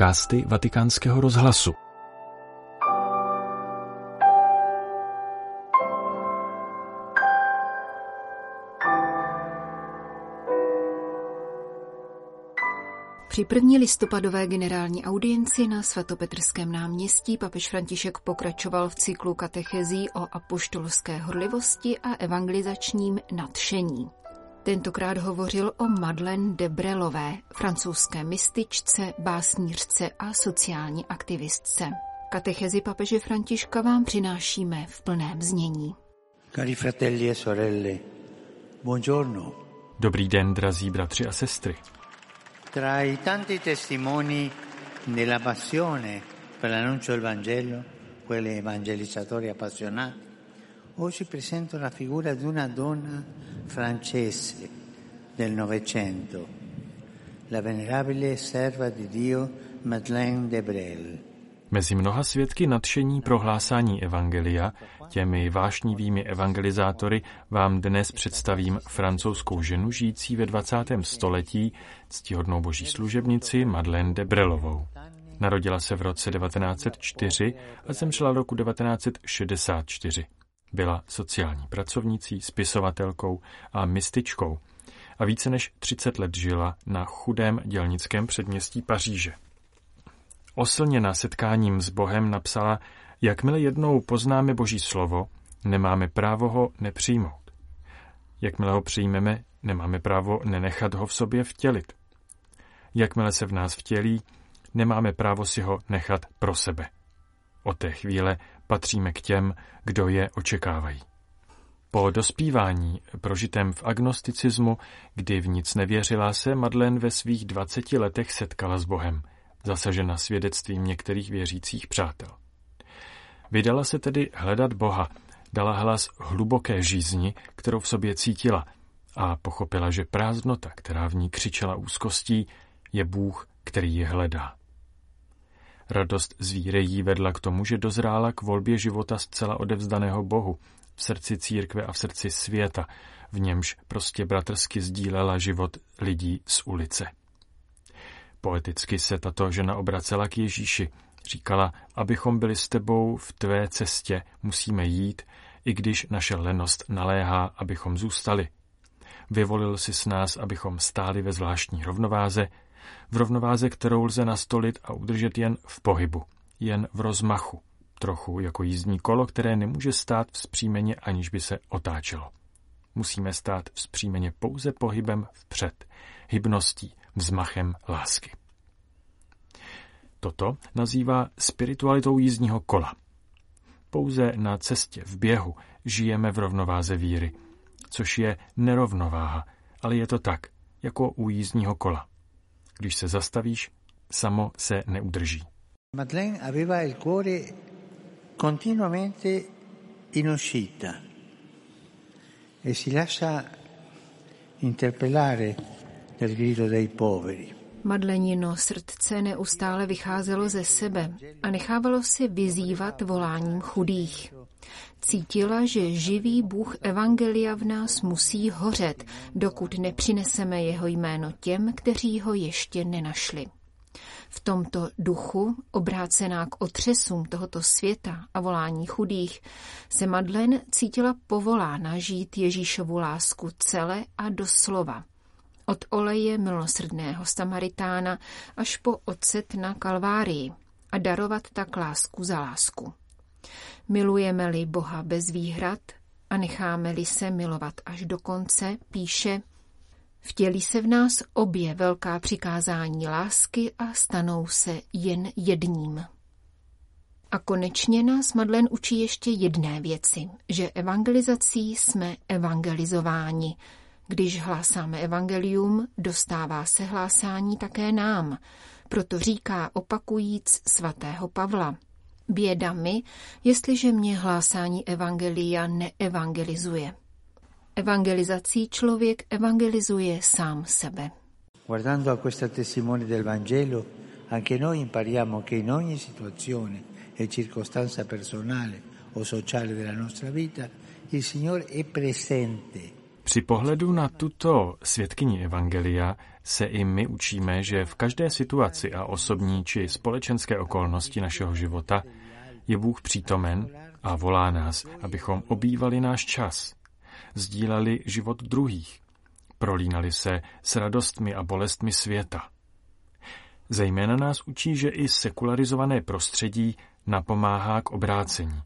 podcasty Vatikánského rozhlasu. Při první listopadové generální audienci na svatopetrském náměstí papež František pokračoval v cyklu katechezí o apoštolské horlivosti a evangelizačním nadšení. Tentokrát hovořil o Madeleine de Brelové, francouzské mističce, básnířce a sociální aktivistce. Katechezi papeže Františka vám přinášíme v plném znění. Cari fratelli e sorelle, buongiorno. Dobrý den, drazí bratři a sestry. Tra i tanti testimoni della passione per l'annuncio del Vangelo, quelli evangelizzatori appassionati, oggi presento la figura di una donna francese del Novecento, la venerabile serva di Dio Madeleine de Brel. Mezi mnoha svědky nadšení prohlásání Evangelia, těmi vášnivými evangelizátory, vám dnes představím francouzskou ženu žijící ve 20. století, ctihodnou boží služebnici Madeleine de Brelovou. Narodila se v roce 1904 a zemřela roku 1964. Byla sociální pracovnicí, spisovatelkou a mystičkou a více než 30 let žila na chudém dělnickém předměstí Paříže. Oslněna setkáním s Bohem napsala, jakmile jednou poznáme Boží slovo, nemáme právo ho nepřijmout. Jakmile ho přijmeme, nemáme právo nenechat ho v sobě vtělit. Jakmile se v nás vtělí, nemáme právo si ho nechat pro sebe. Od té chvíle patříme k těm, kdo je očekávají. Po dospívání, prožitém v agnosticismu, kdy v nic nevěřila, se Madeleine ve svých 20 letech setkala s Bohem, zasažena svědectvím některých věřících přátel. Vydala se tedy hledat Boha, dala hlas hluboké žízni, kterou v sobě cítila a pochopila, že prázdnota, která v ní křičela úzkostí, je Bůh, který je hledá. Radost z víry jí vedla k tomu, že dozrála k volbě života zcela odevzdaného Bohu, v srdci církve a v srdci světa, v němž prostě bratrsky sdílela život lidí z ulice. Poeticky se tato žena obracela k Ježíši. Říkala, abychom byli s tebou v tvé cestě, musíme jít, i když naše lenost naléhá, abychom zůstali. Vyvolil si s nás, abychom stáli ve zvláštní rovnováze, v rovnováze, kterou lze nastolit a udržet jen v pohybu, jen v rozmachu, trochu jako jízdní kolo, které nemůže stát vzpřímeně, aniž by se otáčelo. Musíme stát vzpřímeně pouze pohybem vpřed, hybností, vzmachem lásky. Toto nazývá spiritualitou jízdního kola. Pouze na cestě v běhu žijeme v rovnováze víry, což je nerovnováha, ale je to tak, jako u jízdního kola. Když se zastavíš, samo se neudrží. Madeleine aveva il cuore continuamente in uscita e si lascia interpellare del grido dei poveri. Madlenino srdce neustále vycházelo ze sebe a nechávalo se vyzývat voláním chudých. Cítila, že živý Bůh Evangelia v nás musí hořet, dokud nepřineseme jeho jméno těm, kteří ho ještě nenašli. V tomto duchu, obrácená k otřesům tohoto světa a volání chudých, se Madlen cítila povolána žít Ježíšovu lásku celé a doslova. Od oleje milosrdného Samaritána až po ocet na Kalvárii a darovat tak lásku za lásku. Milujeme-li Boha bez výhrad a necháme-li se milovat až do konce, píše, vtělí se v nás obě velká přikázání lásky a stanou se jen jedním. A konečně nás Madlen učí ještě jedné věci, že evangelizací jsme evangelizováni. Když hlásáme evangelium, dostává se hlásání také nám, proto říká opakujíc svatého Pavla – Běda mi, jestliže mě hlásání evangelia neevangelizuje. Evangelizací člověk evangelizuje sám sebe. Guardando a questo testimone del Vangelo, anche noi impariamo che in ogni situazione e circostanza personale o sociale della nostra vita il Signore è presente. Při pohledu na tuto svědkyni Evangelia se i my učíme, že v každé situaci a osobní či společenské okolnosti našeho života je Bůh přítomen a volá nás, abychom obývali náš čas, sdíleli život druhých, prolínali se s radostmi a bolestmi světa. Zejména nás učí, že i sekularizované prostředí napomáhá k obrácení,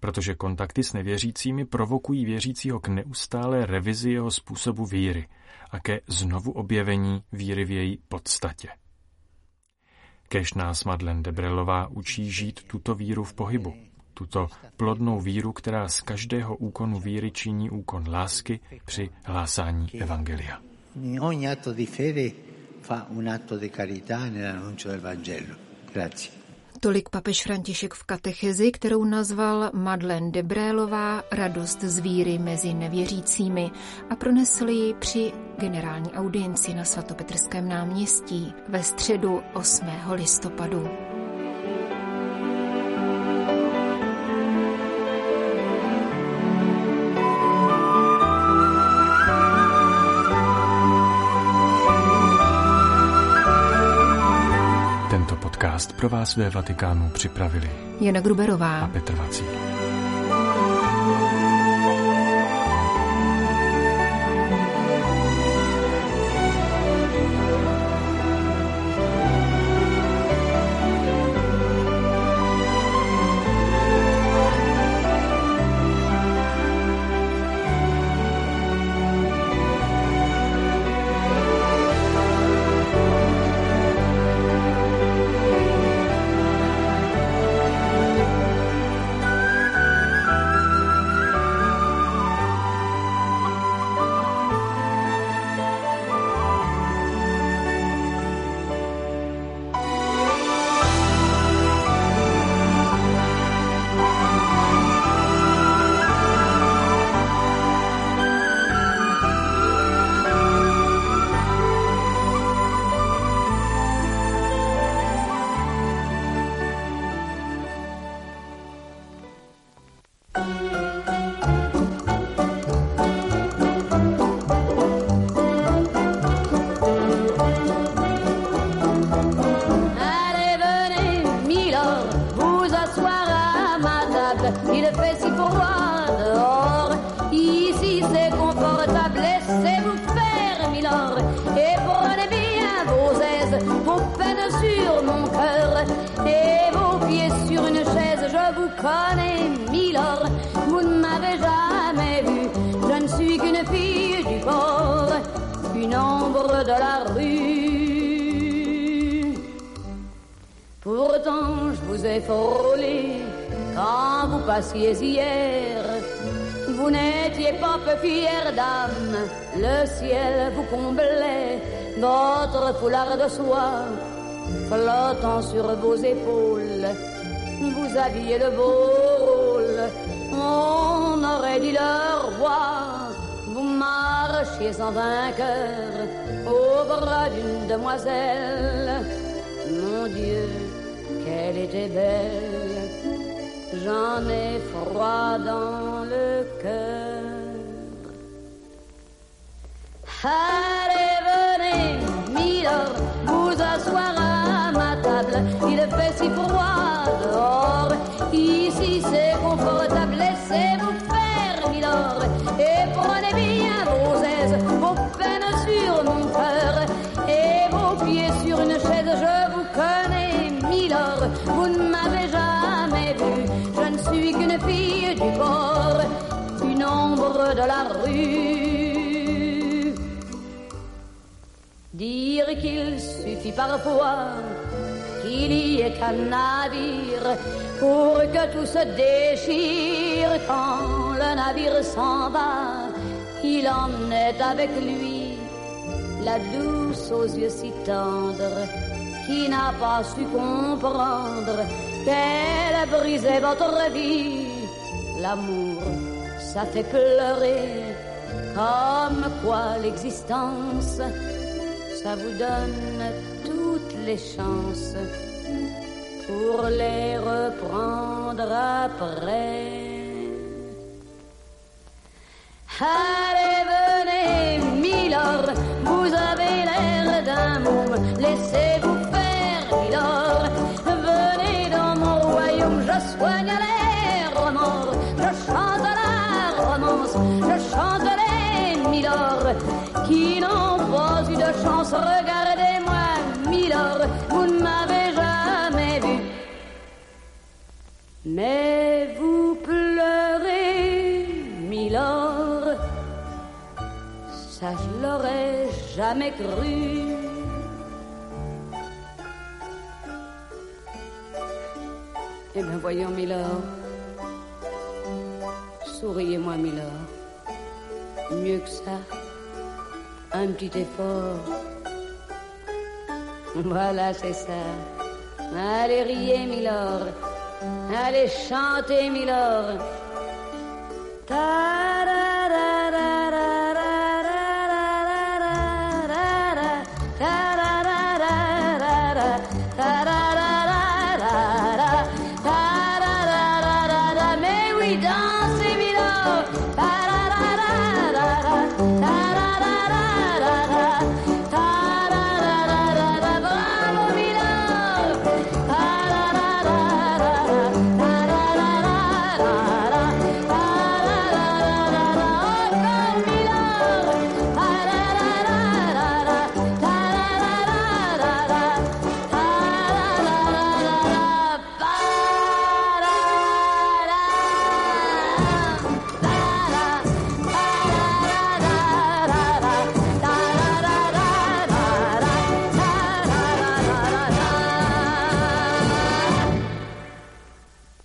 protože kontakty s nevěřícími provokují věřícího k neustálé revizi jeho způsobu víry a ke znovu objevení víry v její podstatě. Kež nás Madlen Debrelová učí žít tuto víru v pohybu, tuto plodnou víru, která z každého úkonu víry činí úkon lásky při hlásání Evangelia. Ogni atto di fede fa un atto di carità nell'annuncio del Vangelo. Grazie. Tolik papež František v katechezi, kterou nazval Madlen Debrélová radost z víry mezi nevěřícími a pronesl ji při generální audienci na svatopetrském náměstí ve středu 8. listopadu. Podcast pro vás ve Vatikánu připravili Jana Gruberová a Petr Vacík. Allez, venez, Milord, vous asseoir à ma table. Il fait si pour moi dehors. Ici, c'est confortable. Laissez-vous faire, Milord. Et pour un. Une ombre de la rue. Pourtant, je vous ai frôlé quand vous passiez hier. Vous n'étiez pas peu fière dame, le ciel vous comblait, votre foulard de soie flottant sur vos épaules vous aviez le beau on aurait dit le roi. Vous marchiez en vainqueur au bras d'une demoiselle. Mon Dieu, qu'elle était belle, j'en ai froid dans le cœur. Allez, venez, Milord, vous asseoir à ma table, il fait si froid Ici c'est confortable, la rue. Dire qu'il suffit parfois qu'il y ait un navire pour que tout se déchire quand le navire s'en va. Il en est avec lui la douce aux yeux si tendres qui n'a pas su comprendre qu'elle a brisé votre vie. L'amour, ça fait pleurer comme quoi l'existence, ça vous donne toutes les chances pour les reprendre après. Allez, venez, Milord, vous avez l'air laissez-vous Mais vous pleurez, Milord, ça je l'aurais jamais cru. Eh bien voyons, Milord, souriez-moi, Milord. Mieux que ça, un petit effort. Voilà, c'est ça. Allez, riez, Milord. Allez, chantez, Milord. Mais oui,